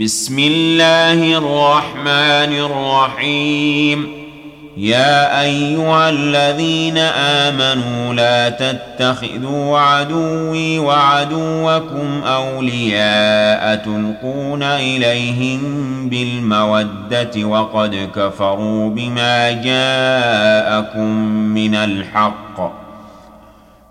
بسم الله الرحمن الرحيم. يا أيها الذين آمنوا لا تتخذوا عدوي وعدوكم أولياء تلقون إليهم بالمودة وقد كفروا بما جاءكم من الحق.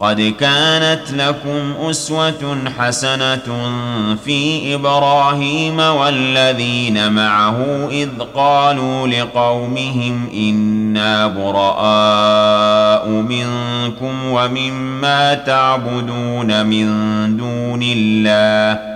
قد كانت لكم أسوة حسنة في إبراهيم والذين معه إذ قالوا لقومهم إنا براء منكم ومما تعبدون من دون الله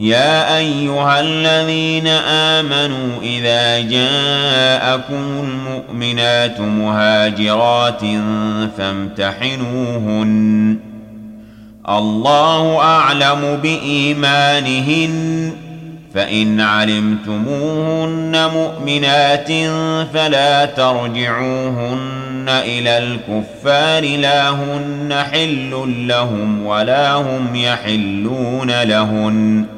يا أيها الذين آمنوا إذا جاءكم المؤمنات مهاجرات فامتحنوهن. الله أعلم بإيمانهن. فإن علمتموهن مؤمنات فلا ترجعوهن إلى الكفار. لا هن حل لهم ولا هم يحلون لهن.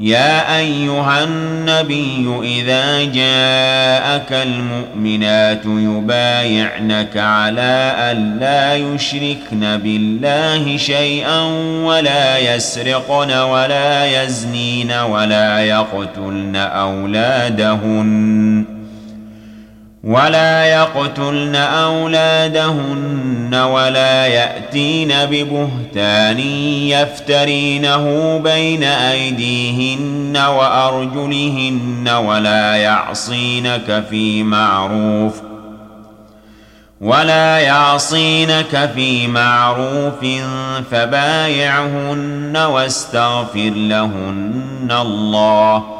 يا أيها النبي إذا جاءك المؤمنات يبايعنك على أن لا يشركن بالله شيئا ولا يسرقن ولا يزنين ولا يقتلن أولادهن. ولا يقتلن أولادهن ولا يأتين ببهتان يفترينه بين أيديهن وأرجلهن ولا يعصينك في معروف ولا يعصينك في معروف فبايعهن واستغفر لهن الله